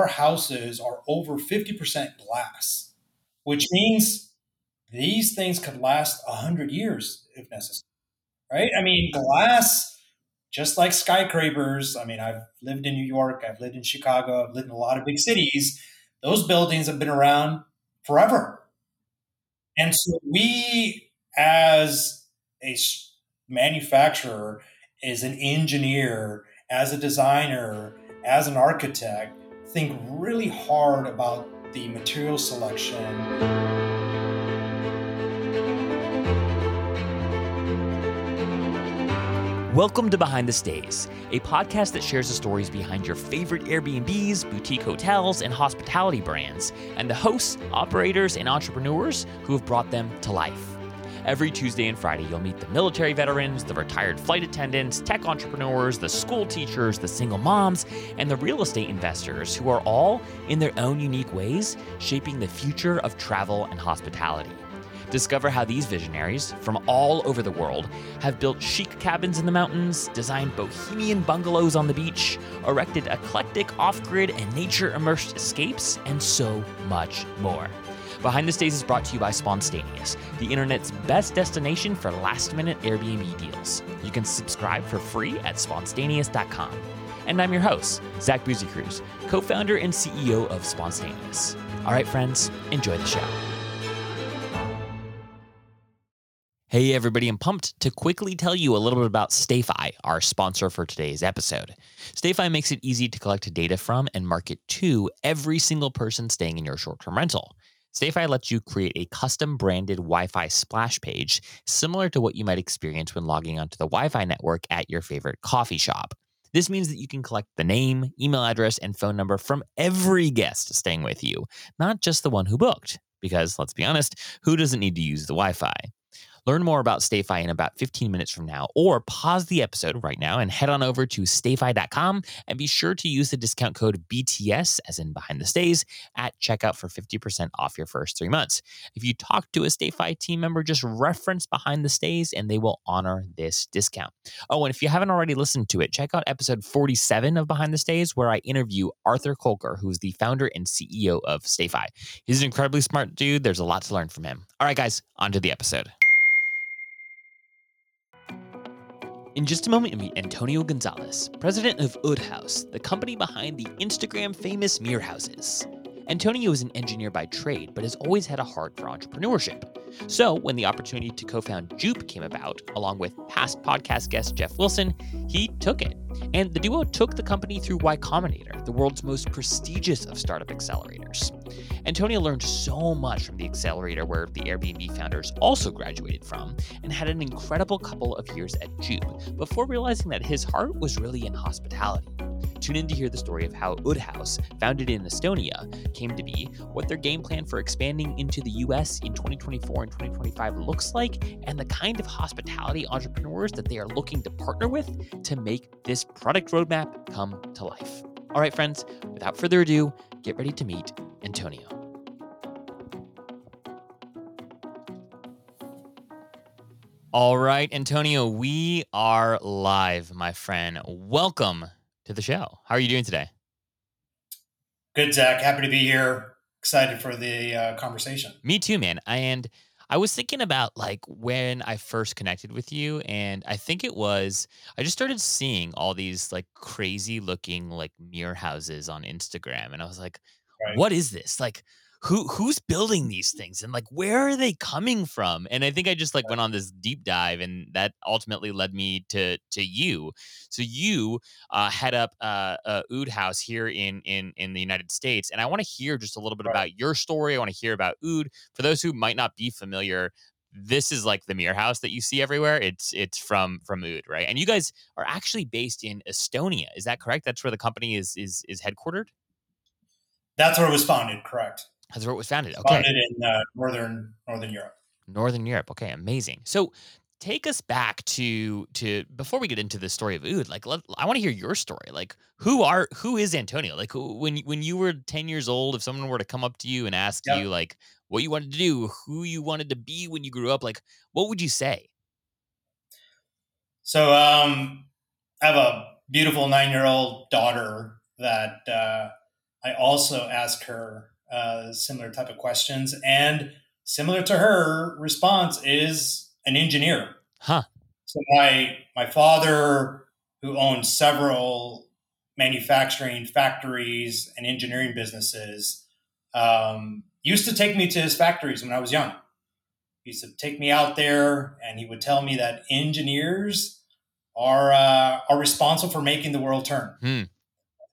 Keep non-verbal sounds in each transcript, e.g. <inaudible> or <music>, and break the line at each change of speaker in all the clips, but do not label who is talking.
our houses are over 50% glass, which means these things could last 100 years if necessary. Right? I mean, glass, just like skyscrapers, I mean, I've lived in New York, I've lived in Chicago, I've lived in a lot of big cities. Those buildings have been around forever. And so we, as a manufacturer, as an engineer, as a designer, as an architect, think really hard about the material selection.
Welcome to Behind the Stays, a podcast that shares the stories behind your favorite Airbnbs, boutique hotels, and hospitality brands, and the hosts, operators, and entrepreneurs who have brought them to life. Every Tuesday and Friday, you'll meet the military veterans, the retired flight attendants, tech entrepreneurs, the school teachers, the single moms, and the real estate investors who are all, in their own unique ways, shaping the future of travel and hospitality. Discover how these visionaries from all over the world have built chic cabins in the mountains, designed bohemian bungalows on the beach, erected eclectic off grid and nature immersed escapes, and so much more. Behind the Stays is brought to you by Spontaneous, the internet's best destination for last minute Airbnb deals. You can subscribe for free at spontaneous.com. And I'm your host, Zach Busekrus, co founder and CEO of Spontaneous. All right, friends, enjoy the show. Hey, everybody, I'm pumped to quickly tell you a little bit about StayFi, our sponsor for today's episode. StayFi makes it easy to collect data from and market to every single person staying in your short term rental. StayFi lets you create a custom branded Wi Fi splash page, similar to what you might experience when logging onto the Wi Fi network at your favorite coffee shop. This means that you can collect the name, email address, and phone number from every guest staying with you, not just the one who booked. Because let's be honest, who doesn't need to use the Wi Fi? Learn more about StayFi in about 15 minutes from now, or pause the episode right now and head on over to stayfi.com and be sure to use the discount code BTS, as in behind the stays, at checkout for 50% off your first three months. If you talk to a StayFi team member, just reference behind the stays and they will honor this discount. Oh, and if you haven't already listened to it, check out episode 47 of Behind the Stays, where I interview Arthur Kolker, who's the founder and CEO of StayFi. He's an incredibly smart dude. There's a lot to learn from him. All right, guys, on to the episode. In just a moment, we meet Antonio Gonzalez, president of ÖÖD House, the company behind the Instagram famous mirror houses. Antonio is an engineer by trade, but has always had a heart for entrepreneurship. So, when the opportunity to co found Jupe came about, along with past podcast guest Jeff Wilson, he took it. And the duo took the company through Y Combinator, the world's most prestigious of startup accelerators. Antonio learned so much from the accelerator where the Airbnb founders also graduated from, and had an incredible couple of years at Jupe before realizing that his heart was really in hospitality. Tune in to hear the story of how ÖÖD House, founded in Estonia, came to be, what their game plan for expanding into the US in 2024 and 2025 looks like, and the kind of hospitality entrepreneurs that they are looking to partner with to make this product roadmap come to life. All right, friends, without further ado, get ready to meet Antonio. All right, Antonio, we are live, my friend. Welcome to the show. How are you doing today?
Good, Zach. Happy to be here. Excited for the uh, conversation.
Me too, man. And I was thinking about like when I first connected with you, and I think it was I just started seeing all these like crazy looking like mirror houses on Instagram, and I was like, right. "What is this? Like, who who's building these things and like where are they coming from? And i think i just like went on this deep dive and that ultimately led me to to you. So you uh, head up uh, uh ÖÖD house here in in in the united states and i want to hear just a little bit about your story. I want to hear about ÖÖD. For those who might not be familiar this is like the mirror house that you see everywhere. It's it's from from ÖÖD right? And you guys are actually based in estonia. Is that correct? That's where the company is is is headquartered?
That's where it was founded correct
that's where it was founded. Okay.
Founded in uh, northern Northern Europe.
Northern Europe. Okay, amazing. So take us back to to before we get into the story of ÖÖD. Like, let, I want to hear your story. Like, who are who is Antonio? Like, when when you were ten years old, if someone were to come up to you and ask yep. you like what you wanted to do, who you wanted to be when you grew up, like, what would you say?
So, um, I have a beautiful nine year old daughter that uh, I also ask her uh, similar type of questions, and similar to her response is an engineer.
Huh.
So my my father, who owned several manufacturing factories and engineering businesses, um, used to take me to his factories when I was young. He used to take me out there, and he would tell me that engineers are uh, are responsible for making the world turn.
Hmm.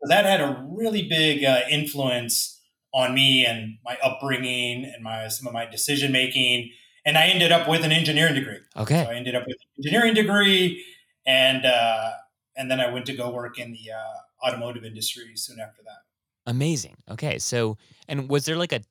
So that had a really big uh, influence on me and my upbringing and my some of my decision making. And I ended up with an engineering degree.
Okay.
So I ended up with an engineering degree, and uh, and then I went to go work in the uh, automotive industry soon after that.
Amazing. Okay. So, and was there like a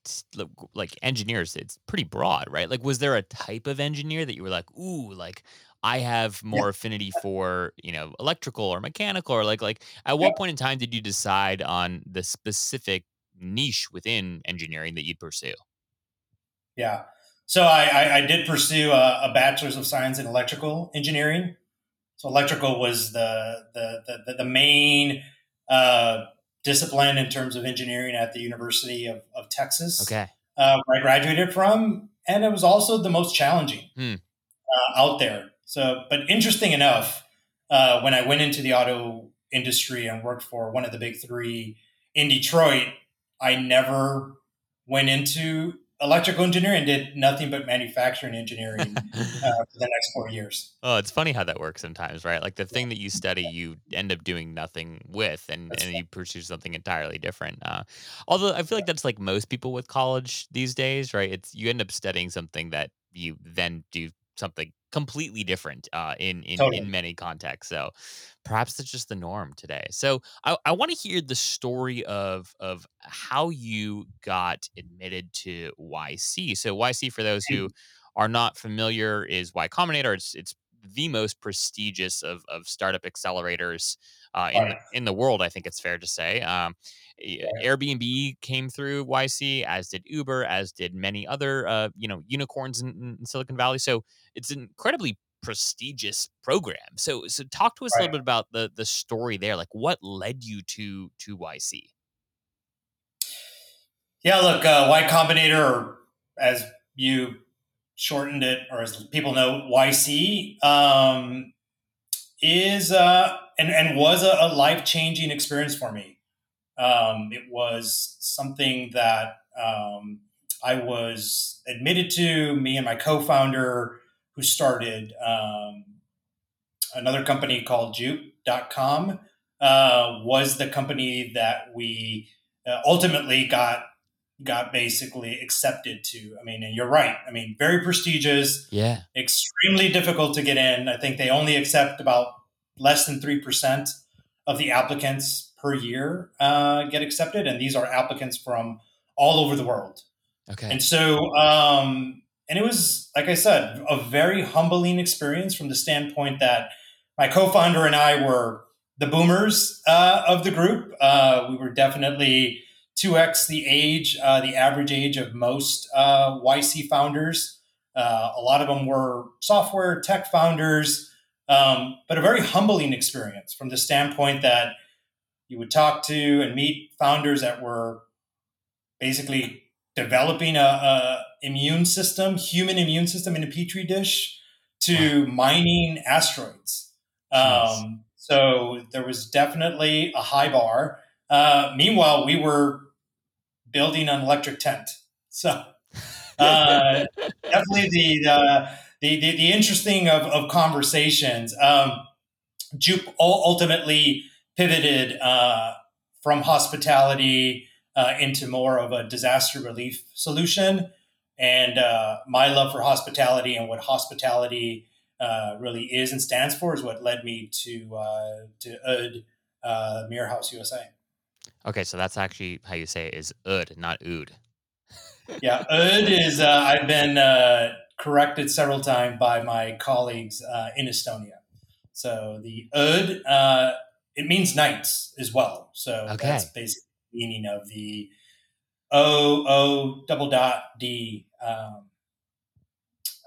like engineers? It's pretty broad, right? Like, was there a type of engineer that you were like, ooh, like I have more affinity for, you know, electrical or mechanical, or like, like at what point in time did you decide on the specific niche within engineering that you'd pursue?
Yeah. So I, I, I did pursue a, a, bachelor's of science in electrical engineering. So electrical was the the the, the main uh, discipline in terms of engineering at the University of, of Texas.
Okay.
Uh, where I graduated from, and it was also the most challenging
hmm.
uh, out there. So, but interesting enough, uh, when I went into the auto industry and worked for one of the big three in Detroit, I never went into electrical engineering and did nothing but manufacturing engineering <laughs> uh, for the next four years.
Oh, it's funny how that works sometimes, right? Like the thing that you study, you end up doing nothing with, and, and you pursue something entirely different. Uh, although I feel like that's like most people with college these days, right? It's you end up studying something that you then do something completely different uh, in in, totally. in many contexts. So perhaps that's just the norm today. So I, I want to hear the story of of how you got admitted to YC. So YC, for those who are not familiar, is Y Combinator. It's it's the most prestigious of, of startup accelerators uh, in, right. in the world, I think it's fair to say. Um, yeah. Airbnb came through YC, as did Uber, as did many other uh, you know unicorns in, in, Silicon Valley. So it's an incredibly prestigious program. So so talk to us right. a little bit about the the story there. Like what led you to to YC?
Yeah, look, uh, Y Combinator, or as you shortened it, or as people know, YC, um, is uh, and and was a, a life changing experience for me. Um, it was something that um, I was admitted to, me and my co founder, who started um, another company called Jupe.com, uh, was the company that we uh, ultimately got got basically accepted to. I mean, and you're right. I mean, very prestigious.
Yeah.
Extremely difficult to get in. I think they only accept about less than 3% of the applicants per year uh, get accepted, and these are applicants from all over the world.
Okay.
And so, um, and it was, like I said, a very humbling experience from the standpoint that my co-founder and I were the boomers uh, of the group. Uh, we were definitely 2x the age, uh, the average age of most uh, YC founders. Uh, a lot of them were software tech founders, um, but a very humbling experience from the standpoint that you would talk to and meet founders that were basically developing a, a immune system, human immune system in a petri dish, to wow. mining asteroids. Um, so there was definitely a high bar. Uh, meanwhile, we were building an electric tent. So <laughs> uh, definitely the, the, the, the, interesting of, of conversations. Um, Jupe ultimately pivoted uh, from hospitality uh, into more of a disaster relief solution. And uh, my love for hospitality and what hospitality uh, really is and stands for is what led me to uh, to ÖÖD uh, Mirror House USA.
Okay, so that's actually how you say it is UD, not UD.
yeah, UD is. I've been corrected several times by my colleagues in Estonia. So the UD it means knights as well. So okay. that's basically the meaning of the O O double dot D. Um,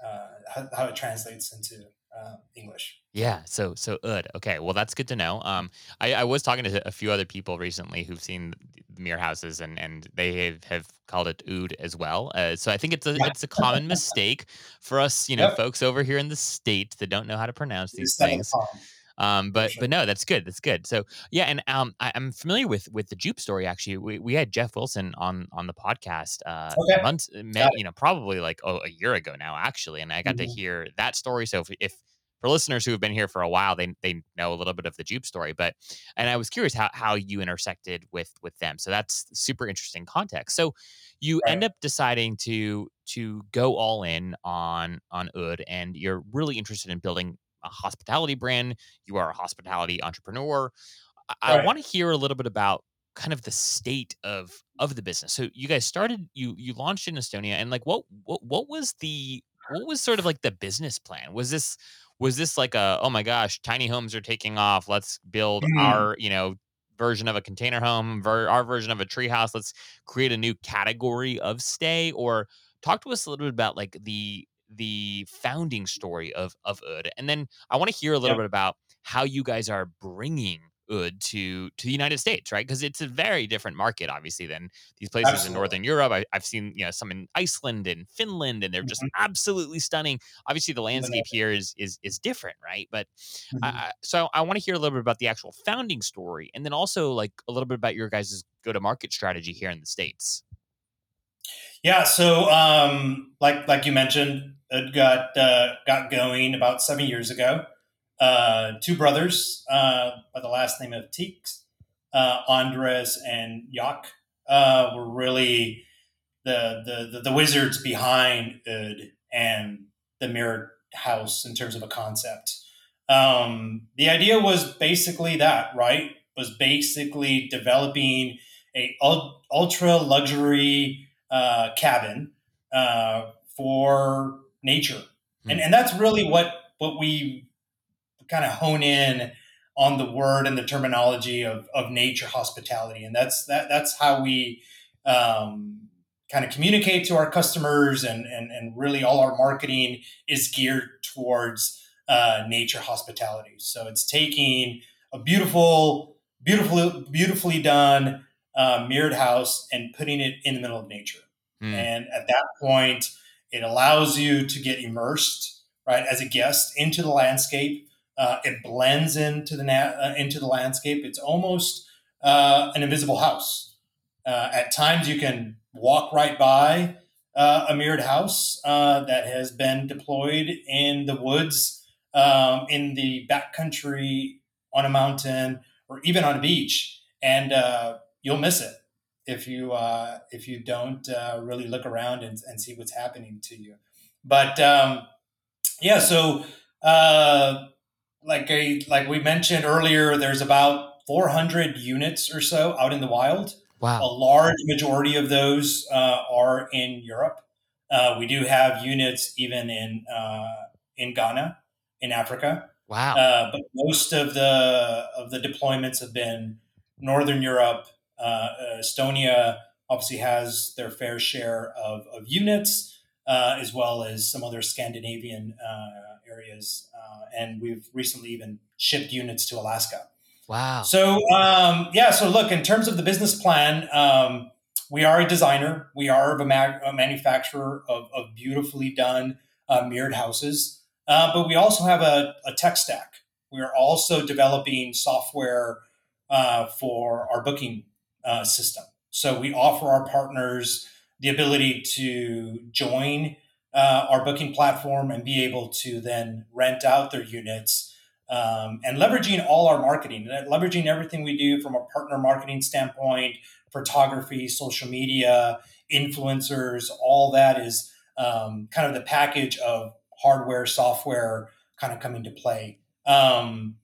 uh, how, how, it translates into uh, English.
Yeah, so so Oud. Okay, well that's good to know. Um, I, I was talking to a few other people recently who've seen the mirror houses and and they have, have called it ood as well. Uh, so I think it's a
Yeah.
it's a common mistake for us, you know,
Yep.
folks over here in the state that don't know how to pronounce these things. Um, but
sure.
but no, that's good. That's good. So yeah, and um, I, I'm familiar with with the Jupe story. Actually, we, we had Jeff Wilson on on the podcast uh
Okay.
months, you know, probably like oh, a year ago now, actually, and I got to
Mhm.
hear that story. So if, if for listeners who have been here for a while, they they know a little bit of the Jupe story. But and I was curious how how you intersected with with them. So that's super interesting context. So you end up deciding to to go all in on on ÖÖD, and you're really interested in building a hospitality brand you are a hospitality entrepreneur. I, I want to hear a little bit about kind of the state of of the business. So you guys started you you launched in Estonia and like what what what was the what was sort of like the business plan? Was this was this like a oh my gosh, tiny homes are taking off. Let's build
Mhm.
our, you know, version of a container home, ver- our version of a treehouse. Let's create a new category of stay or talk to us a little bit about like the the founding story of of ÖÖD. And then I want to hear a little bit about how you guys are bringing ÖÖD to to the United States, right? Because it's a very different market, obviously, than these places in Northern Europe. I, I've seen you know some in Iceland and Finland, and they're just
Mhm.
absolutely stunning. Obviously, the landscape here is is is different, right? But
Mhm.
I, so I want to hear a little bit about the actual founding story, and then also like a little bit about your guys' go to market strategy here in the states.
Yeah. So, um, like like you mentioned, it got uh, got going about seven years ago. Uh, two brothers uh, by the last name of Teeks, uh, Andres and Jaak, uh, were really the, the the the wizards behind ÖÖD and the Mirror house in terms of a concept. Um, the idea was basically that, right? Was basically developing a ul- ultra luxury uh, cabin uh, for nature,
Hmm.
and and that's really what what we kind of hone in on the word and the terminology of, of nature hospitality, and that's that that's how we um, kind of communicate to our customers, and and and really all our marketing is geared towards uh, nature hospitality. So it's taking a beautiful, beautifully, beautifully done uh, mirrored house and putting it in the middle of nature.
Hmm.
And at that point, it allows you to get immersed, right, as a guest into the landscape. Uh, it blends into the na- uh, into the landscape. It's almost uh, an invisible house. Uh, at times, you can walk right by uh, a mirrored house uh, that has been deployed in the woods, um, in the backcountry, on a mountain, or even on a beach, and you'll miss it if you if you don't really look around and, and see what's happening to you. But um, yeah, so uh, like a like we mentioned earlier, there's about 400 units or so out in the wild.
Wow.
A large majority of those uh, are in Europe. Uh, we do have units even in uh, in Ghana, in Africa.
Wow.
Uh, but most of the of the deployments have been Northern Europe. Uh, uh, Estonia obviously has their fair share of, of units, uh, as well as some other Scandinavian uh, areas. Uh, and we've recently even shipped units to Alaska.
wow.
So um, yeah, so look, in terms of the business plan, um, we are a designer. We are a, a manufacturer of, of beautifully done uh, mirrored houses, uh, but we also have a, a tech stack. We are also developing software uh, for our booking uh, system. So we offer our partners the ability to join uh, our booking platform and be able to then rent out their units um, and leveraging all our marketing, leveraging everything we do from a partner marketing standpoint, photography, social media, influencers, all that is um, kind of the package of hardware, software kind of come into play. Um,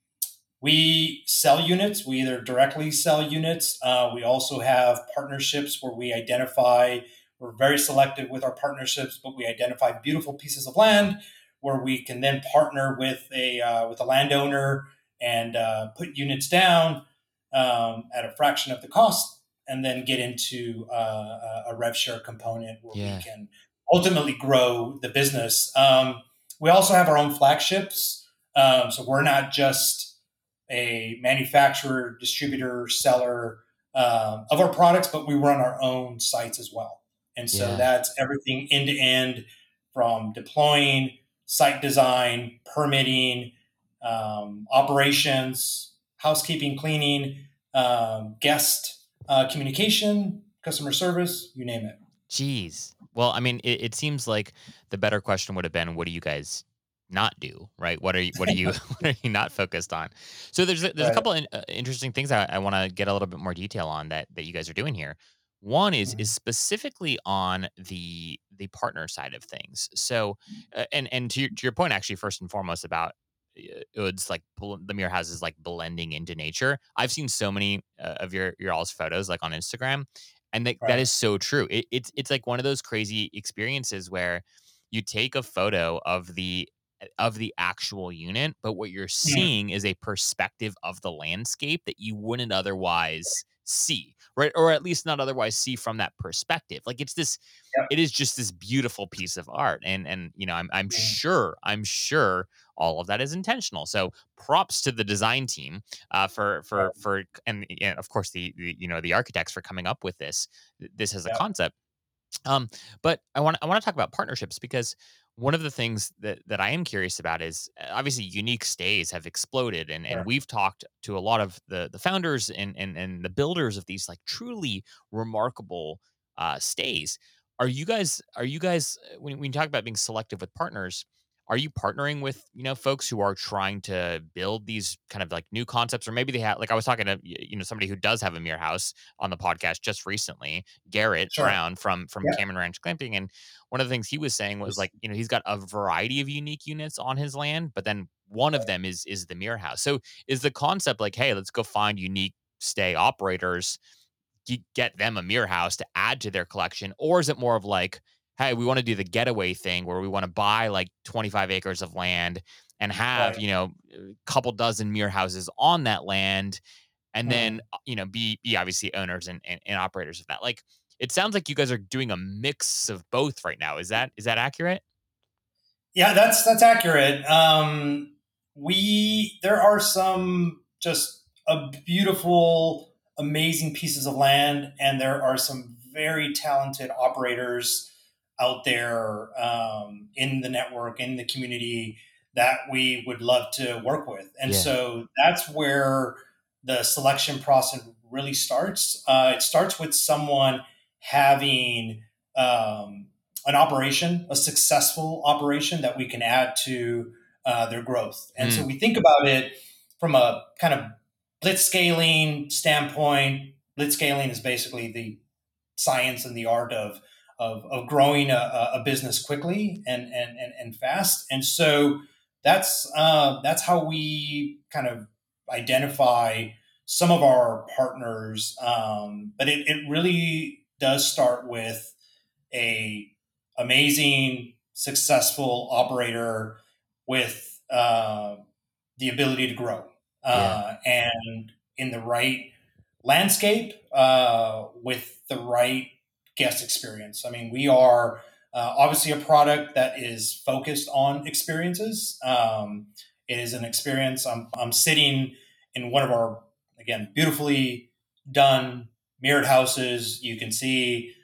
we sell units. We either directly sell units. Uh, we also have partnerships where we identify. We're very selective with our partnerships, but we identify beautiful pieces of land where we can then partner with a uh, with a landowner and uh, put units down um, at a fraction of the cost, and then get into uh, a rev share component where
Yeah.
we can ultimately grow the business. Um, we also have our own flagships. Um, so we're not just a manufacturer, distributor, seller uh, of our products, but we run our own sites as well. And so yeah. that's everything end to end from deploying, site design, permitting, um, operations, housekeeping, cleaning, um, guest uh, communication, customer service, you name it.
Jeez. Well, I mean, it, it, seems like the better question would have been, what do you guys not do? Right? What are you? What are you? <laughs> what are you not focused on? So there's a, there's right. a couple of uh, interesting things I, I want to get a little bit more detail on that that you guys are doing here. One is is specifically on the the partner side of things. So, uh, and and to your, to your point, actually, first and foremost about it's like the mirror houses like blending into nature. I've seen so many uh, of your your all's photos like on Instagram, and that, right. that is so true. It, it's it's like one of those crazy experiences where you take a photo of the of the actual unit, but what you're seeing is a perspective of the landscape that you wouldn't otherwise see, right? Or at least not otherwise see from that perspective. Like it's this, yep. it is just this beautiful piece of art, and and you know, I'm I'm yeah. sure, I'm sure all of that is intentional. So props to the design team uh, for for for and know, of course the, the, you know the architects for coming up with this this as a concept. Um, but I want I want to talk about partnerships because one of the things that that I am curious about is uh, obviously unique stays have exploded and, and we've talked to a lot of the the founders and and, and the builders of these like truly remarkable uh, stays. Are you guys are you guys uh, when, when you talk about being selective with partners, are you partnering with you know folks who are trying to build these kind of like new concepts or maybe they have like i was talking to you know somebody who does have a mirror house on the podcast just recently garrett sure. brown from from yeah. cameron ranch glamping and one of the things he was saying was like you know he's got a variety of unique units on his land but then one of them is is the mirror house so is the concept like hey let's go find unique stay operators get them a mirror house to add to their collection or is it more of like hey, we want to do the getaway thing where we want to buy like 25 acres of land and have, right. you know, a couple dozen mirror houses on that land and mm. then, uh, you know, be be obviously owners and, and, and operators of that. Like it sounds like you guys are doing a mix of both right now. Is that is that accurate?
Yeah, that's that's accurate. Um we there are some just a beautiful amazing pieces of land and there are some very talented operators out there um, in the network, in the community that we would love to work with. And yeah. so that's where the selection process really starts. Uh, it starts with someone having um, an operation, a successful operation that we can add to uh, their growth. And mm. so we think about it from a kind of blitz scaling standpoint. Blitz scaling is basically the science and the art of of, of growing a, a business quickly and, and, and, and, fast. And so that's, uh, that's how we kind of identify some of our partners. Um, but it, it really does start with a amazing, successful operator with uh, the ability to grow uh, yeah. and in the right landscape uh, with the right guest experience. I mean, we are uh, obviously a product that is focused on experiences. Um, it is an experience. I'm, I'm sitting in one of our, again, beautifully done mirrored houses. You can see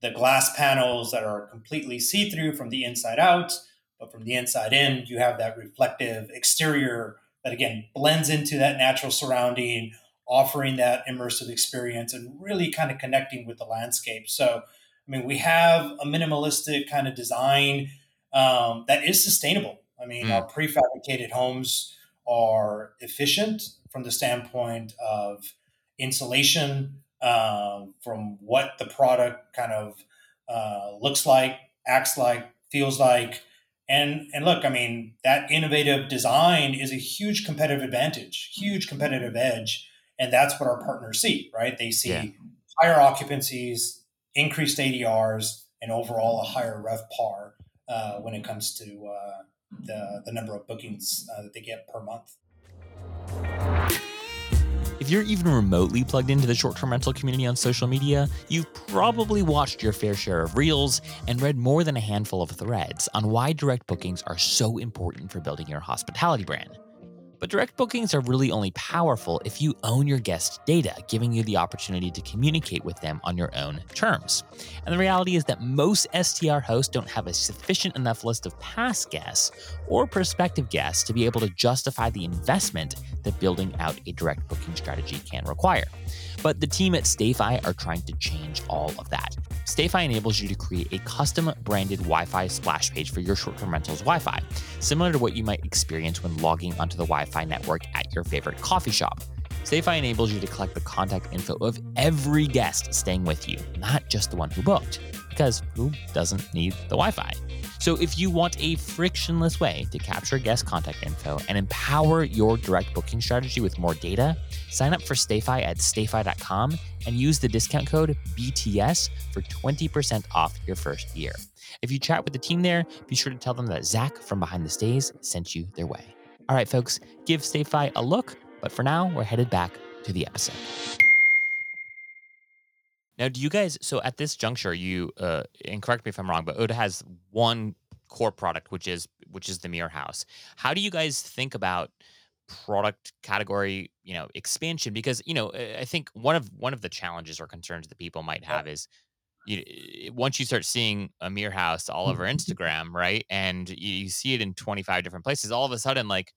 the glass panels that are completely see through from the inside out, but from the inside in, you have that reflective exterior that, again, blends into that natural surrounding offering that immersive experience and really kind of connecting with the landscape. So, I mean, we have a minimalistic kind of design um, that is sustainable. I mean, mm. our prefabricated homes are efficient from the standpoint of insulation, uh, from what the product kind of uh, looks like, acts like, feels like. And, and look, I mean, that innovative design is a huge competitive advantage, huge competitive edge and that's what our partners see, right? They see yeah. higher occupancies, increased ADRs, and overall a higher RevPAR uh, when it comes to uh, the, the number of bookings uh, that they get per month.
If you're even remotely plugged into the short term rental community on social media, you've probably watched your fair share of reels and read more than a handful of threads on why direct bookings are so important for building your hospitality brand. But direct bookings are really only powerful if you own your guest data, giving you the opportunity to communicate with them on your own terms. And the reality is that most STR hosts don't have a sufficient enough list of past guests or prospective guests to be able to justify the investment that building out a direct booking strategy can require. But the team at StayFi are trying to change all of that. StayFi enables you to create a custom branded Wi Fi splash page for your short term rentals Wi Fi, similar to what you might experience when logging onto the Wi Fi network at your favorite coffee shop. StayFi enables you to collect the contact info of every guest staying with you, not just the one who booked, because who doesn't need the Wi Fi? So, if you want a frictionless way to capture guest contact info and empower your direct booking strategy with more data, sign up for StayFi at stayfi.com and use the discount code BTS for 20% off your first year. If you chat with the team there, be sure to tell them that Zach from Behind the Stays sent you their way. All right, folks, give StayFi a look, but for now, we're headed back to the episode. Now, do you guys? So at this juncture, you uh, and correct me if I'm wrong, but Oda has one core product, which is which is the Mirror House. How do you guys think about product category, you know, expansion? Because you know, I think one of one of the challenges or concerns that people might have is you once you start seeing a mirror house all over Instagram, right, and you, see it in 25 different places, all of a sudden, like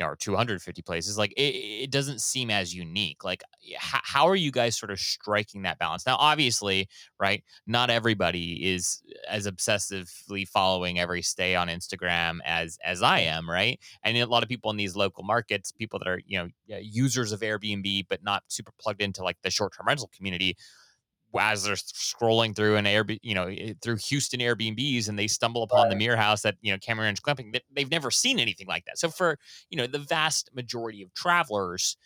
you know, or 250 places, like it, it doesn't seem as unique. Like, h- how are you guys sort of striking that balance? Now, obviously, right, not everybody is uh, as obsessively following every stay on Instagram as as I am, right? And a lot of people in these local markets, people that are you know users of Airbnb but not super plugged into like the short term rental community, as they're scrolling through an Air, you know, eh, through Houston Airbnbs, and they stumble upon right. the Mirror House at you know Cameron Ranch Glamping. They've never seen anything like that. So for you know the vast majority of travelers,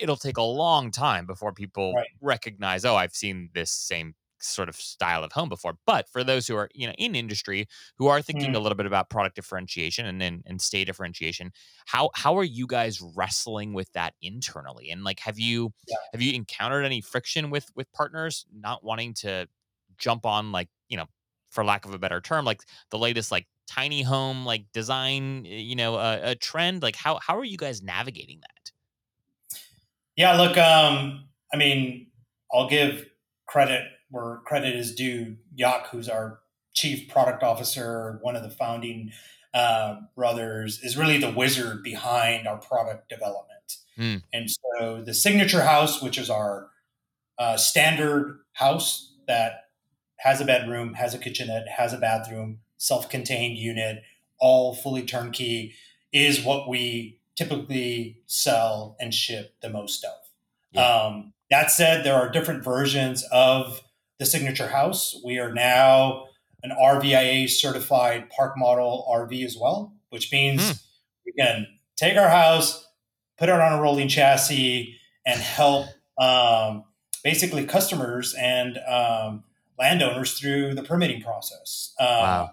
it'll take a long time before people right. recognize, oh, I've seen this same sort of style of home before. But for those who are, you know, in industry who are thinking mm. a little bit about product differentiation and then and stay differentiation, how how are you guys wrestling with that internally? And like have you yeah. have you encountered any friction with with partners not wanting to jump on like, you know, for lack of a better term, like the latest like tiny home like design, you know, uh, a trend? Like how how are you guys navigating that?
Yeah, look, um, I mean, I'll give credit where credit is due, Jaak, who's our chief product officer, one of the founding uh, brothers, is really the wizard behind our product development. Mm. And so the signature house, which is our uh, standard house that has a bedroom, has a kitchenette, has a bathroom, self contained unit, all fully turnkey, is what we typically sell and ship the most of. Yeah. Um, that said, there are different versions of the signature house. We are now an RVIA certified park model RV as well, which means mm. we can take our house, put it on a rolling chassis, and help um, basically customers and um, landowners through the permitting process. Um, wow.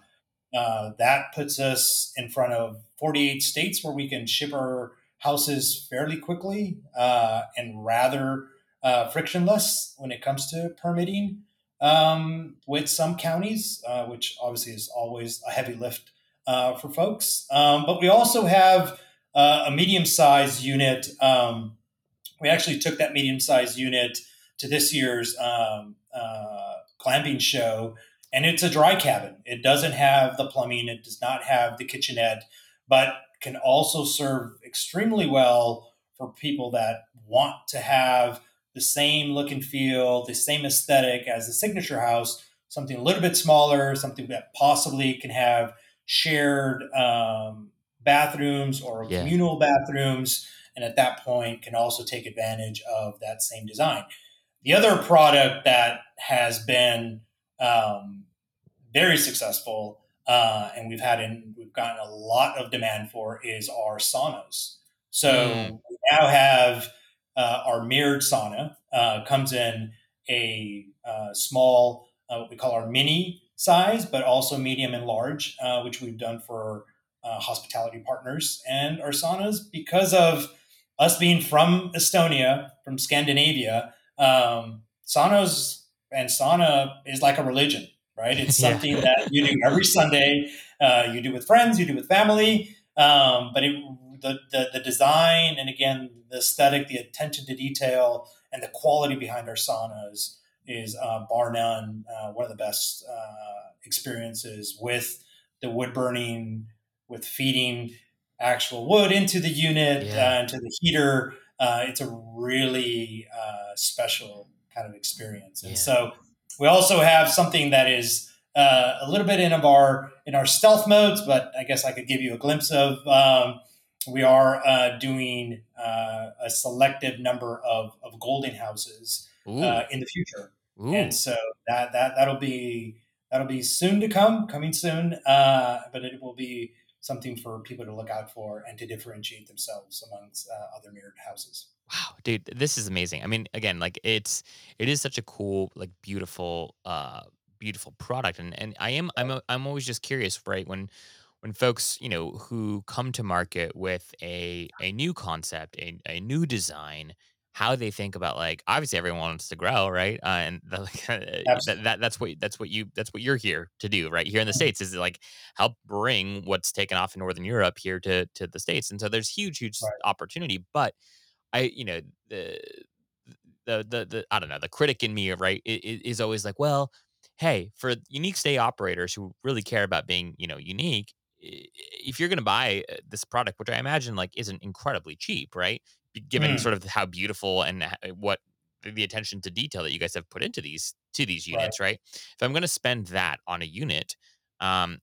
Uh, that puts us in front of 48 states where we can ship our houses fairly quickly uh, and rather uh, frictionless when it comes to permitting um, with some counties, uh, which obviously is always a heavy lift uh, for folks. Um, but we also have uh, a medium sized unit. Um, we actually took that medium sized unit to this year's um, uh, glamping show, and it's a dry cabin. It doesn't have the plumbing, it does not have the kitchenette, but can also serve extremely well for people that want to have the same look and feel, the same aesthetic as the signature house, something a little bit smaller, something that possibly can have shared um, bathrooms or yeah. communal bathrooms, and at that point can also take advantage of that same design. The other product that has been um, very successful uh, and we've had in we've gotten a lot of demand for is our saunas. So mm. we now have uh, our mirrored sauna uh, comes in a uh, small, uh, what we call our mini size, but also medium and large, which we've done for hospitality partners. And our saunas, because of us being from Estonia, from Scandinavia, um, saunas and sauna is like a religion, right? It's <laughs> something yeah. that you do every Sunday. Uh, you do with friends, you do with family. Um, but it, the, the, the design and again the aesthetic, the attention to detail, and the quality behind our saunas is uh, bar none uh, one of the best uh, experiences with the wood burning, with feeding actual wood into the unit, yeah. Uh, into the heater. Uh, it's a really uh, special kind of experience. And yeah. so we also have something that is uh, a little bit in of our in our stealth modes, but I guess I could give you a glimpse of. Um, we are uh, doing uh, a selective number of, of golden houses uh, in the future, Ooh. and so that that that'll be that'll be soon to come, coming soon. Uh, but it will be something for people to look out for and to differentiate themselves amongst uh, other mirrored houses.
Wow, dude, this is amazing. I mean, again, like it's it is such a cool, like beautiful, uh, beautiful product, and and I am I'm I'm always just curious, right? When when folks you know who come to market with a a new concept, a a new design, how they think about like obviously everyone wants to grow right uh, and the, <laughs> that, that that's what that's what you that's what you're here to do right here in the mm-hmm. states is like help bring what's taken off in northern europe here to to the states and so there's huge huge right. opportunity but i you know the the the, the i don't know the critic in me right is always like well hey for unique stay operators who really care about being you know unique if you're going to buy uh, this product which i imagine like isn't incredibly cheap right given mm. sort of how beautiful and what the attention to detail that you guys have put into these to these units, right? right? If I'm going to spend that on a unit, um,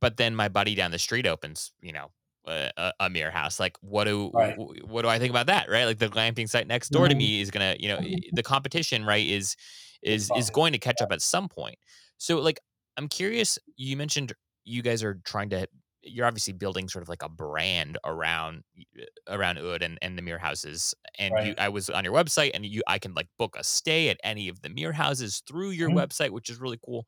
but then my buddy down the street opens, you know, a, a mirror house, like what do right. what do I think about that, right? Like the glamping site next door mm-hmm. to me is gonna, you know, the competition, right, is is is going to catch up at some point. So, like, I'm curious. You mentioned you guys are trying to you're obviously building sort of like a brand around uh, around ÖÖD and, and the mirror houses. And right. you, I was on your website and you I can like book a stay at any of the mirror houses through your mm-hmm. website, which is really cool.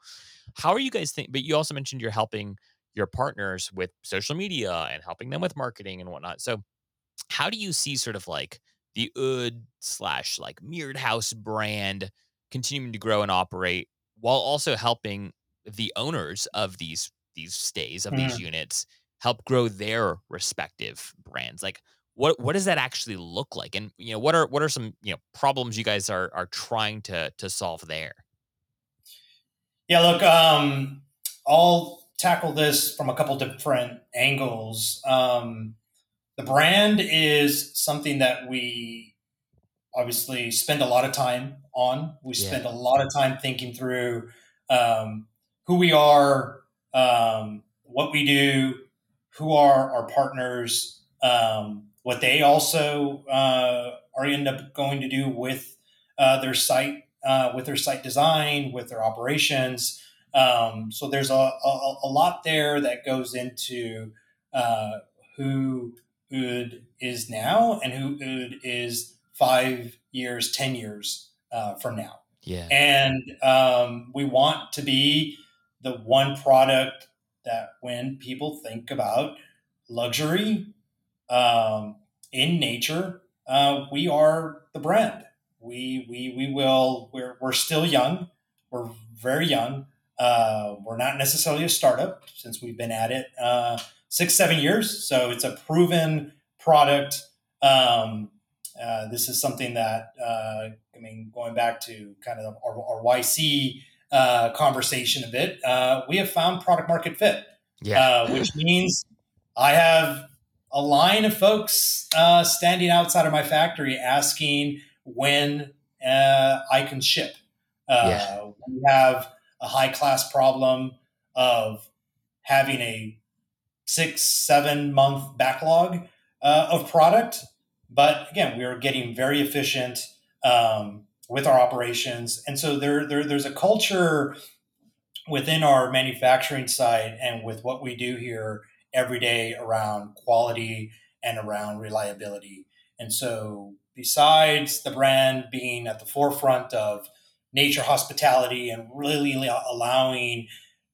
How are you guys think but you also mentioned you're helping your partners with social media and helping them with marketing and whatnot. So how do you see sort of like the ÖÖD slash like mirrored house brand continuing to grow and operate while also helping the owners of these these stays of mm. these units help grow their respective brands like what what does that actually look like and you know what are what are some you know problems you guys are are trying to to solve there
yeah look um i'll tackle this from a couple different angles um the brand is something that we obviously spend a lot of time on we yeah. spend a lot of time thinking through um, who we are um, what we do, who are our partners, um, what they also uh, are end up going to do with uh, their site, uh, with their site design, with their operations. Um, so there's a, a, a, lot there that goes into uh, who ÖÖD is now and who ÖÖD is five years, ten years uh, from now.
Yeah,
and um, we want to be the one product that when people think about luxury um, in nature, uh, we are the brand. We we we will. We're we're still young. We're very young. Uh, we're not necessarily a startup since we've been at it uh, six seven years. So it's a proven product. Um, uh, this is something that uh, I mean, going back to kind of our, our YC uh, conversation a bit, uh, we have found product market fit, yeah. uh, which means I have a line of folks uh, standing outside of my factory asking when uh, I can ship. Uh, yeah. We have a high class problem of having a six, seven month backlog of product. But again, we are getting very efficient. Um, with our operations. And so there, there there's a culture within our manufacturing side and with what we do here every day around quality and around reliability. And so besides the brand being at the forefront of nature hospitality and really allowing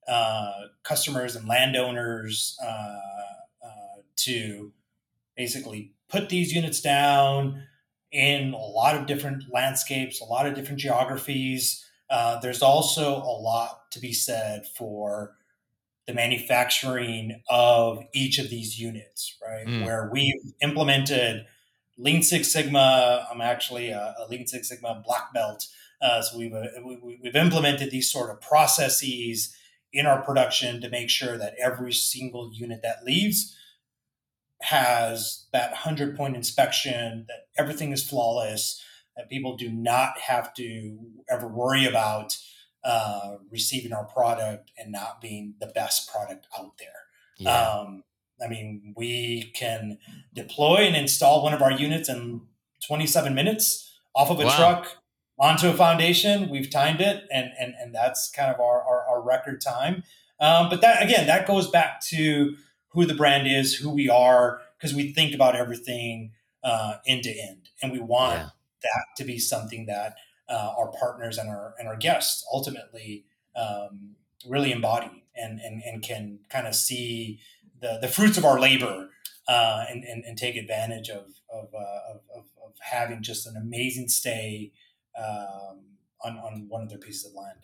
uh, customers and landowners uh, uh, to basically put these units down in a lot of different landscapes, a lot of different geographies. Uh, there's also a lot to be said for the manufacturing of each of these units, right? Mm. Where we've implemented Lean Six Sigma. I'm actually a, a Lean Six Sigma black belt. Uh, so we've, uh, we, we've implemented these sort of processes in our production to make sure that every single unit that leaves has that 100 point inspection, that everything is flawless, that people do not have to ever worry about uh, receiving our product and not being the best product out there. Yeah. Um, I mean, we can deploy and install one of our units in 27 minutes off of a wow. truck onto a foundation. We've timed it, and and and that's kind of our our, our record time. Um, but that again, that goes back to who the brand is, who we are, because we think about everything uh, end to end, and we want yeah. that to be something that uh, our partners and our and our guests ultimately um, really embody and, and and can kind of see the the fruits of our labor uh, and, and, and take advantage of of, uh, of, of, of having just an amazing stay um, on on one of their pieces of land.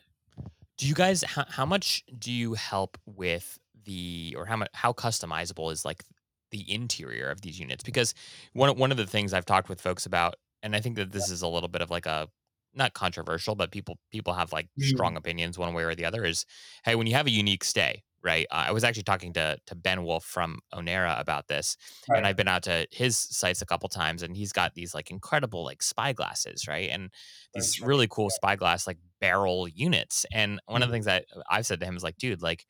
Do you guys how, how much do you help with the or how much how customizable is like the interior of these units? Because one one of the things I've talked with folks about, and I think that this is a little bit of like a not controversial, but people people have like mm-hmm. strong opinions one way or the other. Is hey, when you have a unique stay, right? Uh, I was actually talking to to Ben Wolf from Onera about this, right. and I've been out to his sites a couple times, and he's got these like incredible like spy glasses, right? And these really cool spyglass like barrel units. And one of the mm-hmm. things that I've said to him is like, dude, like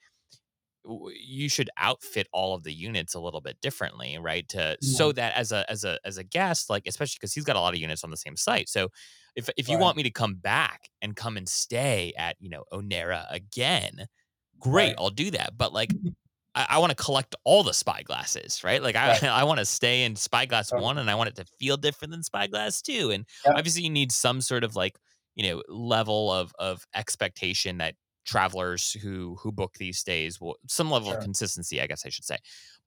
you should outfit all of the units a little bit differently right to yeah. so that as a as a as a guest like especially because he's got a lot of units on the same site so if if you right. want me to come back and come and stay at you know onera again great right. i'll do that but like mm-hmm. I, I want to collect all the spyglasses, right? Like I, right. <laughs> I want to stay in spyglass one, and I want it to feel different than spyglass two. And yep. obviously, you need some sort of like you know level of of expectation that travelers who who book these stays will some level sure. of consistency, I guess I should say.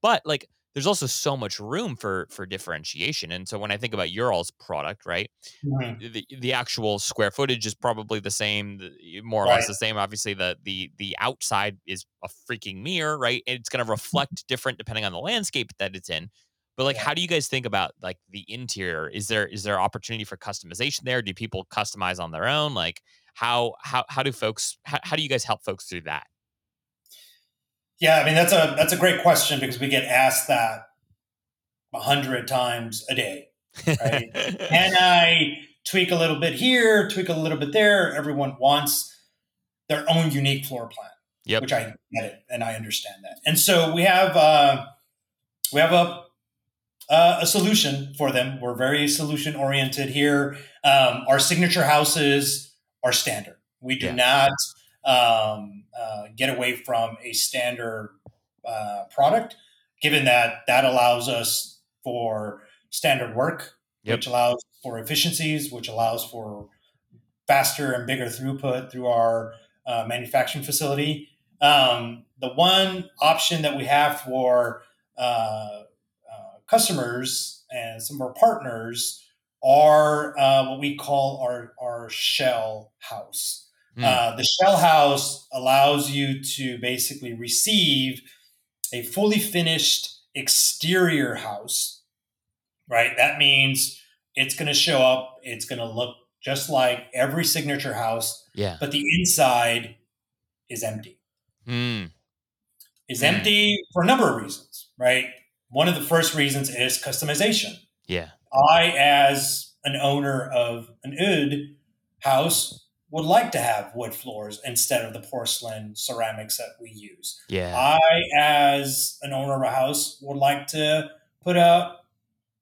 But like there's also so much room for for differentiation. And so when I think about your all's product, right, mm-hmm. the the actual square footage is probably the same, more or right. less the same. Obviously, the the the outside is a freaking mirror, right? And it's going to reflect different depending on the landscape that it's in. But like, yeah. how do you guys think about like the interior? Is there is there opportunity for customization there? Do people customize on their own? Like, how how how do folks how, how do you guys help folks through that?
Yeah, I mean that's a that's a great question because we get asked that a hundred times a day. Right? <laughs> Can I tweak a little bit here, tweak a little bit there? Everyone wants their own unique floor plan.
Yep.
Which I get it and I understand that. And so we have uh, we have a uh, a solution for them. We're very solution oriented here. Um, our signature houses are standard. We do yeah. not um, uh, get away from a standard uh, product, given that that allows us for standard work, yep. which allows for efficiencies, which allows for faster and bigger throughput through our uh, manufacturing facility. Um, the one option that we have for uh, uh, customers and some of our partners are uh, what we call our, our shell house. Mm. Uh, the shell house allows you to basically receive a fully finished exterior house, right? That means it's going to show up, it's going to look just like every signature house,
yeah.
but the inside is empty.
Mm.
Is mm. empty for a number of reasons, right? One of the first reasons is customization.
Yeah.
I, as an owner of an ÖÖD house, would like to have wood floors instead of the porcelain ceramics that we use.
Yeah.
I, as an owner of a house, would like to put a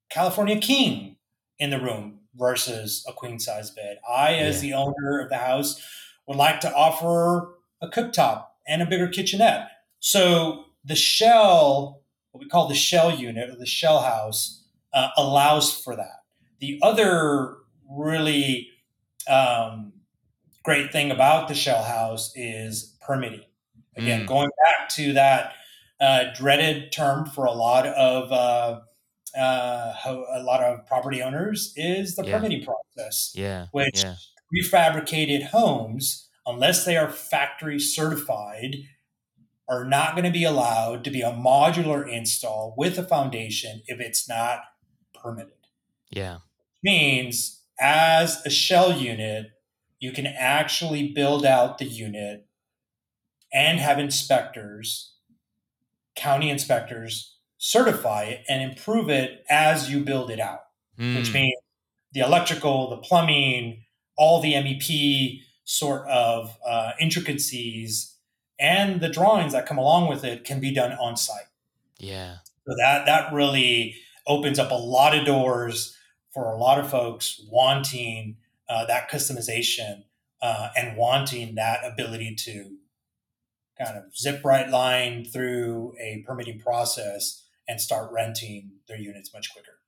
California king in the room versus a queen size bed. I, as yeah. the owner of the house, would like to offer a cooktop and a bigger kitchenette. So the shell, what we call the shell unit or the shell house, uh, allows for that. The other really um, great thing about the shell house is permitting. Again, mm. going back to that uh, dreaded term for a lot of uh, uh, a lot of property owners is the
Yeah.
permitting process,
Yeah.
which
Yeah.
prefabricated homes, unless they are factory certified, are not going to be allowed to be a modular install with a foundation if it's not permitted.
Yeah.
Means as a shell unit, you can actually build out the unit and have inspectors, county inspectors, certify it and improve it as you build it out, which
Mm,
means the electrical, the plumbing, all the MEP sort of uh, intricacies and the drawings that come along with it can be done on site.
yeah.
So that that really opens up a lot of doors for a lot of folks wanting uh, that customization uh, and wanting that ability to kind of zip right line through a permitting process and start renting their units much quicker.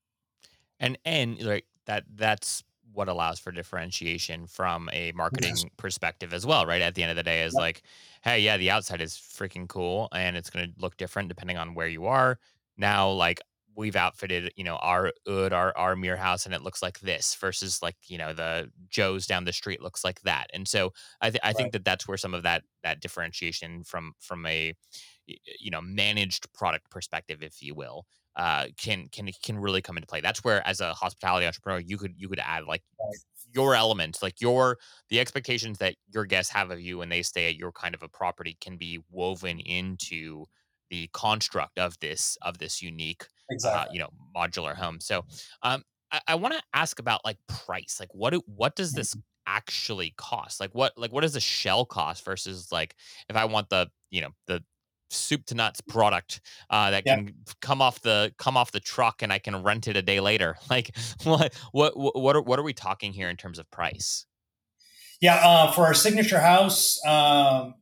and and like that that's what allows for differentiation from a marketing
Yes.
perspective as well right at the end of the day is
Yep.
like hey yeah the outside is freaking cool and it's going to look different depending on where you are now like we've outfitted you know our our our mirror house and it looks like this versus like you know the joe's down the street looks like that and so i, th- I
Right.
think that that's where some of that that differentiation from from a you know managed product perspective if you will uh, can can can really come into play. That's where, as a hospitality entrepreneur, you could you could add like
Right.
your elements, like your the expectations that your guests have of you when they stay at your kind of a property can be woven into the construct of this of this unique uh,
Exactly.
you know modular home. So um, I, I want to ask about like price. Like what do, what does this actually cost? Like what like what does a shell cost versus like if I want the you know the soup to nuts product uh, that
Yeah.
can come off the come off the truck and I can rent it a day later. <laughs> Like what what what what are, what are we talking here in terms of price?
Yeah, uh, for our signature house, um,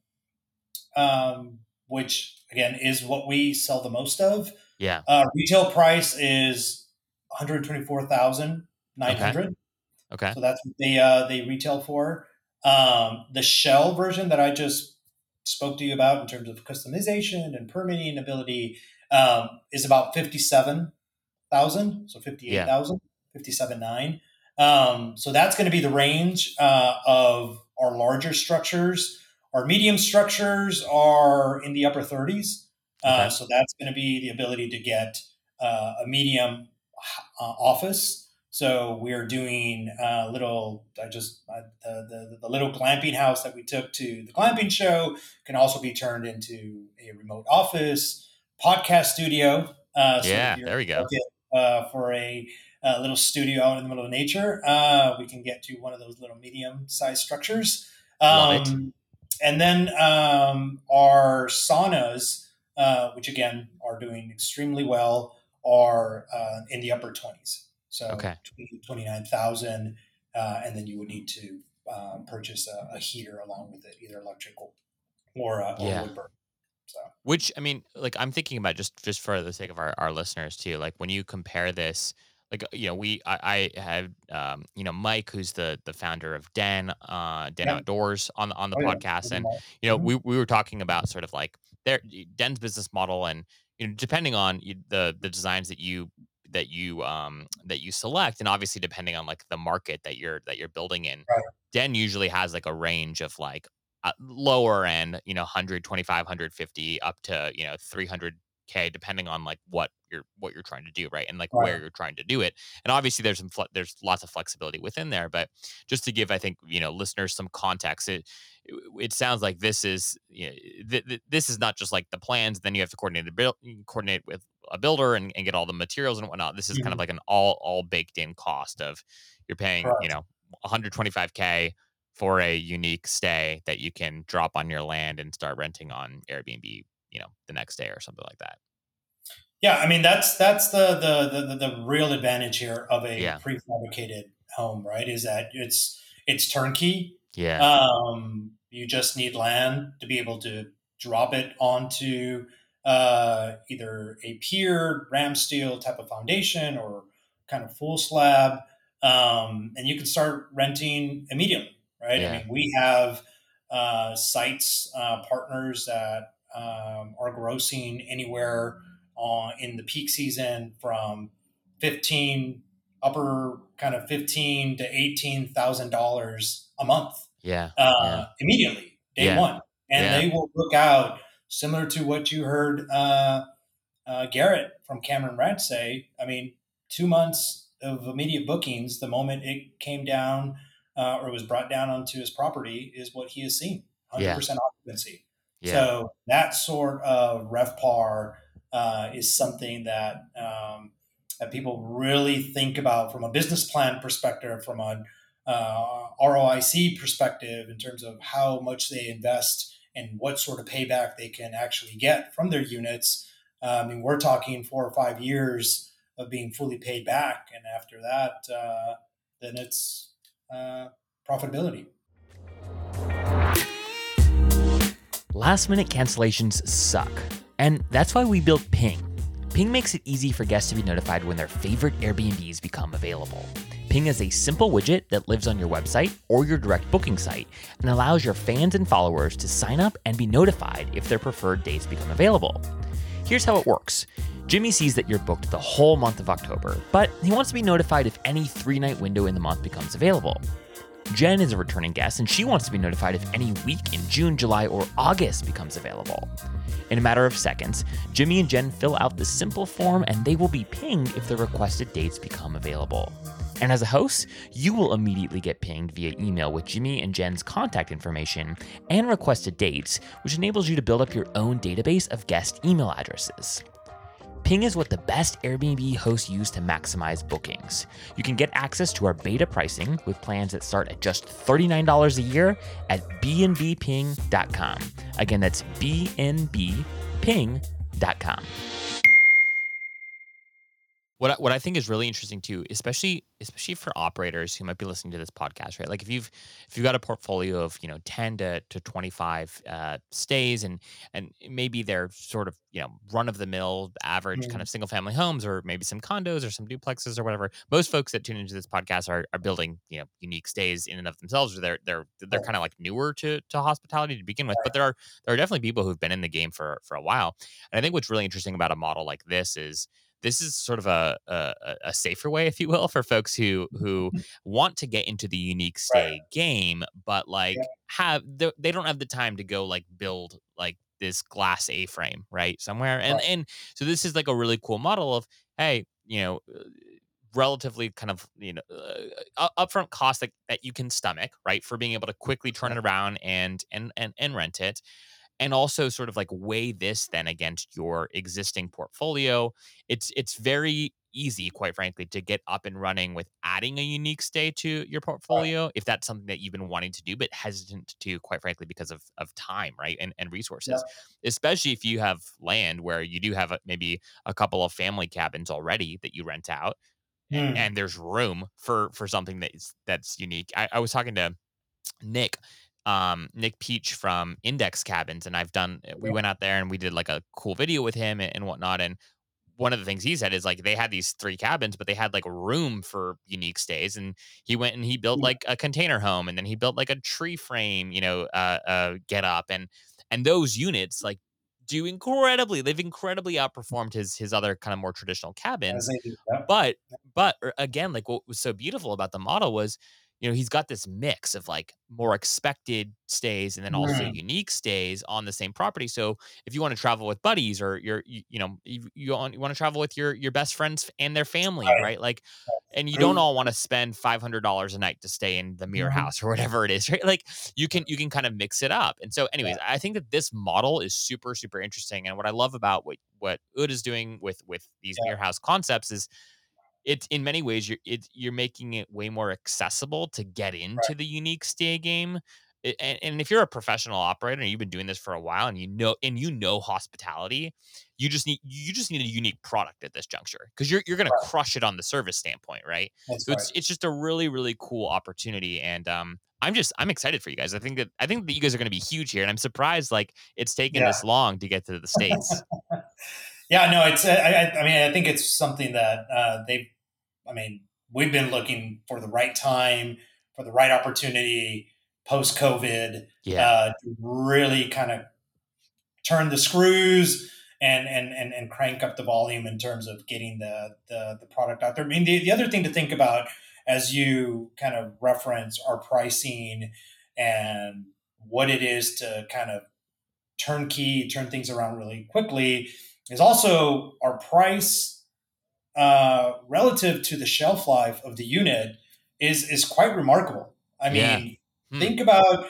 um, which again is what we sell the most of,
Yeah.
uh, retail price is one hundred twenty-four thousand nine hundred.
Okay.
So that's what they uh, they retail for. Um, the shell version that I just spoke to you about in terms of customization and permitting ability um, is about fifty-seven thousand, so fifty-eight thousand, fifty-seven nine. Um, so that's going to be the range uh, of our larger structures. Our medium structures are in the upper thirties. Uh, so that's going to be the ability to get uh, a medium uh, office. So we're doing a little. I just uh, the, the the little glamping house that we took to the glamping show can also be turned into a remote office, podcast studio. Uh, so
Yeah, there we go.
Uh, for a, a little studio out in the middle of nature, uh, we can get to one of those little medium-sized structures.
Love it.
Um, and then um, our saunas, uh, which again are doing extremely well, are uh, in the upper 20s. So
Okay.
20 29,000. Uh, and then you would need to um, purchase a, a heater along with it, either electrical or, uh, or
Yeah.
wood burn. So,
Which I mean, like I'm thinking about just just for the sake of our, our listeners too. Like when you compare this, like you know, we I, I have um, you know Mike, who's the the founder of Den uh Den
Yeah.
Outdoors on the on the
oh,
podcast,
pretty
and you know
Mhm.
we we were talking about sort of like their Den's business model, and you know depending on the the designs that you that you um that you select and obviously depending on like the market that you're that you're building in
Right.
den usually has like a range of like uh, lower end, you know, 125, 150 up to, you know, 300k depending on like what you're what you're trying to do, right? And like
Right.
where you're trying to do it. And obviously there's some fle- there's lots of flexibility within there, but just to give I think, you know, listeners some context, it it, sounds like this is you know, th- th- this is not just like the plans, then you have to coordinate the build coordinate with a builder and, and get all the materials and whatnot. This is kind of
Mhm.
like an all all baked in cost of you're paying, you know, 125k for a unique stay that you can drop on your land and start renting on Airbnb, you know, the next day or something like that.
Yeah, I mean that's that's the the the, the, real advantage here of a
Yeah.
prefabricated home, right? Is that it's it's turnkey.
Yeah.
Um, you just need land to be able to drop it onto uh, either a pier, ram steel type of foundation, or kind of full slab, um, and you can start renting immediately, right?
Yeah.
I mean, we have uh, sites uh, partners that um, are grossing anywhere on in the peak season from fifteen upper kind of fifteen to eighteen thousand dollars a month.
Yeah.
Uh,
yeah.
Immediately, day
Yeah.
one, and
Yeah.
they will look out similar to what you heard uh, uh, Garrett from Cameron Brad say. I mean, two months of immediate bookings. The moment it came down uh, or was brought down onto his property is what he has seen. Hundred
Yeah.
percent occupancy.
Yeah.
So that sort of RevPAR uh, is something that um, that people really think about from a business plan perspective, from a uh, ROIC perspective, in terms of how much they invest and what sort of payback they can actually get from their units. Uh, I mean, we're talking four or five years of being fully paid back, and after that, uh, then it's uh, profitability.
Last minute cancellations suck. And that's why we built Ping. Ping makes it easy for guests to be notified when their favorite Airbnbs become available. Ping is a simple widget that lives on your website or your direct booking site and allows your fans and followers to sign up and be notified if their preferred dates become available. Here's how it works Jimmy sees that you're booked the whole month of October, but he wants to be notified if any three night window in the month becomes available. Jen is a returning guest and she wants to be notified if any week in June, July, or August becomes available. In a matter of seconds, Jimmy and Jen fill out the simple form and they will be pinged if the requested dates become available. And as a host, you will immediately get pinged via email with Jimmy and Jen's contact information and requested dates, which enables you to build up your own database of guest email addresses. Ping is what the best Airbnb hosts use to maximize bookings. You can get access to our beta pricing with plans that start at just $39 a year at bnbping.com. Again, that's bnbping.com. What I, what I think is really interesting too, especially especially for operators who might be listening to this podcast, right? Like if you've if you've got a portfolio of you know ten to to twenty five uh, stays, and and maybe they're sort of you know run of the mill average kind
Mhm.
of single family homes, or maybe some condos or some duplexes or whatever. Most folks that tune into this podcast are, are building you know unique stays in and of themselves, or they're they're they're
Right.
kind of like newer to to hospitality to begin with. But there are there are definitely people who've been in the game for for a while, and I think what's really interesting about a model like this is this is sort of a, a a- safer way, if you will, for folks who who want to get into the unique stay game, but like
Yeah.
have they they don't have the time to go like build like this glass A frame right somewhere, and
Right.
and so this is like a really cool model of hey, you know. uh, relatively kind of you know uh, upfront cost that, that you can stomach right for being able to quickly turn it around and and and, and rent it and also sort of like weigh this then against your existing portfolio. It's it's very easy quite frankly to get up and running with adding a unique stay to your portfolio if that's something that you've been wanting to do but hesitant to quite frankly because of of time right and, and resources especially if you have land where you do have a, maybe a couple of family cabins already that you rent out
Mm.
and there's room for for something that's that's unique. I, I was talking to Nick, um, Nick Peach from Index Cabins, and I've done. We went out there and we did like a cool video with him and, and whatnot. And one of the things he said is like they had these three cabins, but they had like room for unique stays. And he went and he built like a container home, and then he built like a tree frame, you know, uh, uh, get up, and and those units like do incredibly. They've incredibly outperformed his his other kind of more traditional cabins
As they do, yeah.
but but uh, again like what was so beautiful about the model was you know he's got this mix of like more expected stays and then also
Mm.
unique stays on the same property so if you want to travel with buddies or you're you, you know you, you want, you want to travel with your your best friends and their family
Right.
right like and you don't all want to spend $500 a night to stay in the mirror
Mhm.
house or whatever it is <laughs> right like you can you can kind of mix it up and so anyways i think that this model is super super interesting and what i love about what what ÖÖD is doing with with these
Yeah.
mirror house concepts is it's in many ways you're it's you're making it way more accessible to get into the unique stay game and, and if you're a professional operator and you've been doing this for a while and you know and you know hospitality you just need you just need a unique product at this juncture because you're, you're going to crush it on the service standpoint right?
That's
so
right.
it's it's just a really really cool opportunity and um i'm just i'm excited for you guys. I think that i think that you guys are going to be huge here and i'm surprised like it's taken
Yeah.
this long to get to the states <laughs>
Yeah, no, it's. I, I, I mean, I think it's something that uh, they. I mean, we've been looking for the right time, for the right opportunity, post COVID,
yeah
uh, to really kind of turn the screws and and and, and crank up the volume in terms of getting the, the the product out there. I mean, the, the other thing to think about as you kind of reference our pricing and what it is to kind of turnkey turn things around really quickly is also our price uh, relative to the shelf life of the unit is is quite remarkable. I mean, yeah. hmm. think about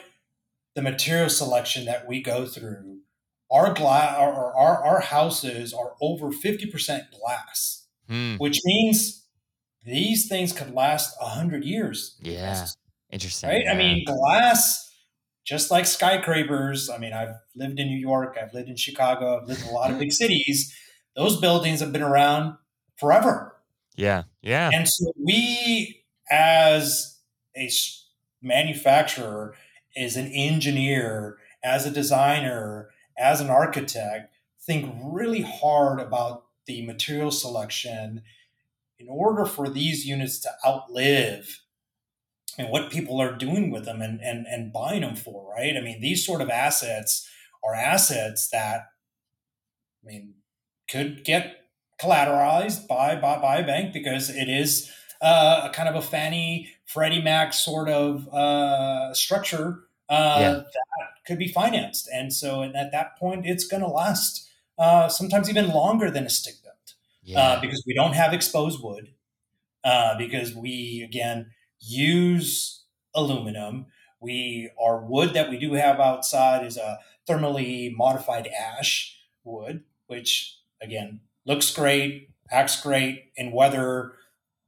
the material selection that we go through our glass our, our, our houses are over 50% glass hmm. which means these things could last 100 years
yeah interesting
right
yeah.
i mean glass just like skyscrapers i mean i've lived in new york i've lived in chicago i've lived in a lot of big <laughs> cities. Those buildings have been around forever.
Yeah yeah.
And so we as a manufacturer as an engineer as a designer as an architect, think really hard about the material selection in order for these units to outlive and what people are doing with them and, and, and buying them for, right? I mean, these sort of assets are assets that, I mean, could get collateralized by, by, by a bank because it is uh, a kind of a Fannie Freddie Mac sort of uh, structure uh, yeah. that could be financed. And so and at that point, it's going to last uh, sometimes even longer than a stick built uh, yeah. uh, because we don't have exposed wood, uh, because we, again, use aluminum. We Our wood that we do have outside is a thermally modified ash wood, which, again, looks great, acts great in weather.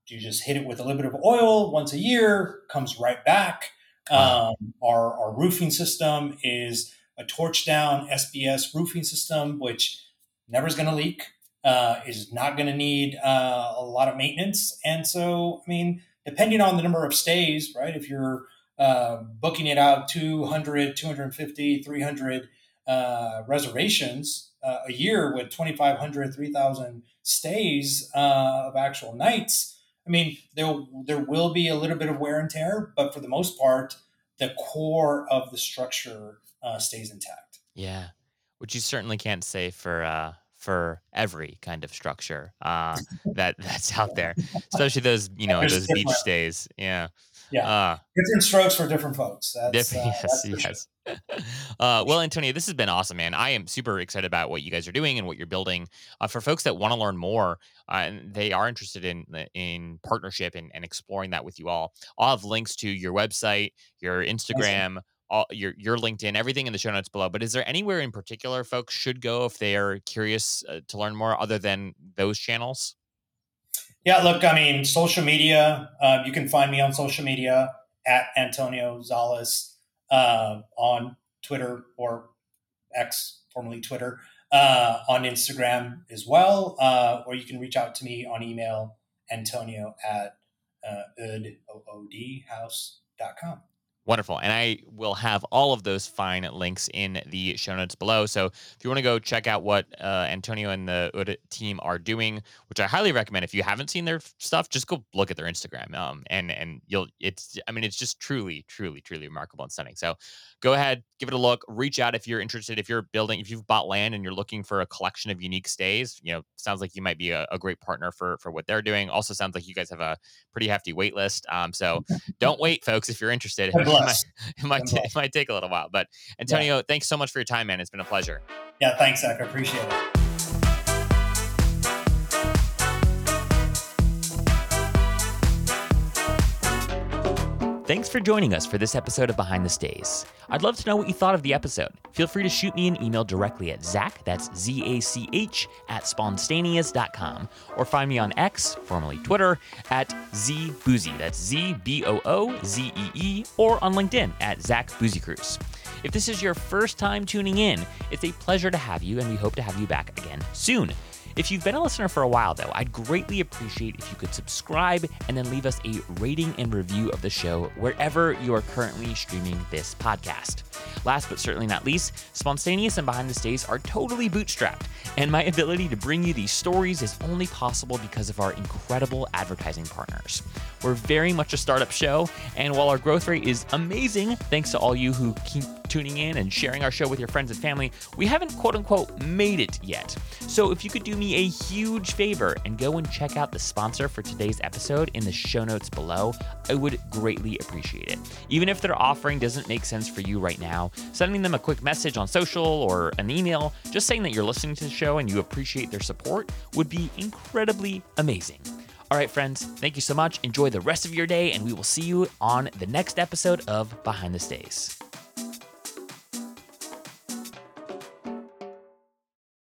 You just hit it with a little bit of oil once a year, comes right back. Um, our, our roofing system is a torch down SBS roofing system, which never is going to leak, uh, is not going to need uh, a lot of maintenance. And so, I mean, depending on the number of stays, right? If you're uh, booking it out 200, 250, 300 uh, reservations uh, a year with 2,500, 3,000 stays uh, of actual nights, I mean, there there will be a little bit of wear and tear, but for the most part, the core of the structure uh, stays intact.
Yeah, which you certainly can't say for uh, for every kind of structure uh, <laughs> that that's out there, especially those you know those beach stays. Yeah.
Yeah, uh, different strokes for different folks.
That's, uh, <laughs> yes, yes. <laughs> uh, well, Antonio, this has been awesome, man. I am super excited about what you guys are doing and what you're building. Uh, for folks that want to learn more uh, and they are interested in in partnership and, and exploring that with you all, I'll have links to your website, your Instagram. All, your your LinkedIn, everything in the show notes below. But is there anywhere in particular folks should go if they are curious uh, to learn more, other than those channels?
Yeah, look, I mean, social media. Uh, you can find me on social media at Antonio Zales uh, on Twitter or X, formerly Twitter, uh, on Instagram as well, uh, or you can reach out to me on email, Antonio at uh, house.com.
Wonderful. And I will have all of those fine links in the show notes below. So if you want to go check out what uh, Antonio and the ÖÖD team are doing, which I highly recommend. If you haven't seen their stuff, just go look at their Instagram. Um, and and you'll it's I mean it's just truly, truly, truly remarkable and stunning. So go ahead, give it a look. Reach out if you're interested. If you're building, if you've bought land and you're looking for a collection of unique stays, you know, sounds like you might be a, a great partner for for what they're doing. Also sounds like you guys have a pretty hefty wait list. Um, so <laughs> don't wait, folks, if you're interested might, it might, t- it might take a little while. But Antonio, yeah. thanks so much for your time, man. It's been a pleasure.
Yeah, thanks, Zach. I appreciate it.
Thanks for joining us for this episode of Behind the Stays. I'd love to know what you thought of the episode. Feel free to shoot me an email directly at Zach, that's Z A C H, at spontaneous.com, or find me on X, formerly Twitter, at Z Boozy, that's Z B O O Z E E, or on LinkedIn at Zach Busekrus. If this is your first time tuning in, it's a pleasure to have you, and we hope to have you back again soon. If you've been a listener for a while, though, I'd greatly appreciate if you could subscribe and then leave us a rating and review of the show wherever you are currently streaming this podcast. Last but certainly not least, Spontaneous and Behind the Stays are totally bootstrapped, and my ability to bring you these stories is only possible because of our incredible advertising partners. We're very much a startup show, and while our growth rate is amazing, thanks to all you who keep tuning in and sharing our show with your friends and family, we haven't quote unquote made it yet. So if you could do me a huge favor and go and check out the sponsor for today's episode in the show notes below, I would greatly appreciate it. Even if their offering doesn't make sense for you right now, sending them a quick message on social or an email, just saying that you're listening to the show and you appreciate their support would be incredibly amazing. All right, friends, thank you so much. Enjoy the rest of your day, and we will see you on the next episode of Behind the Stays.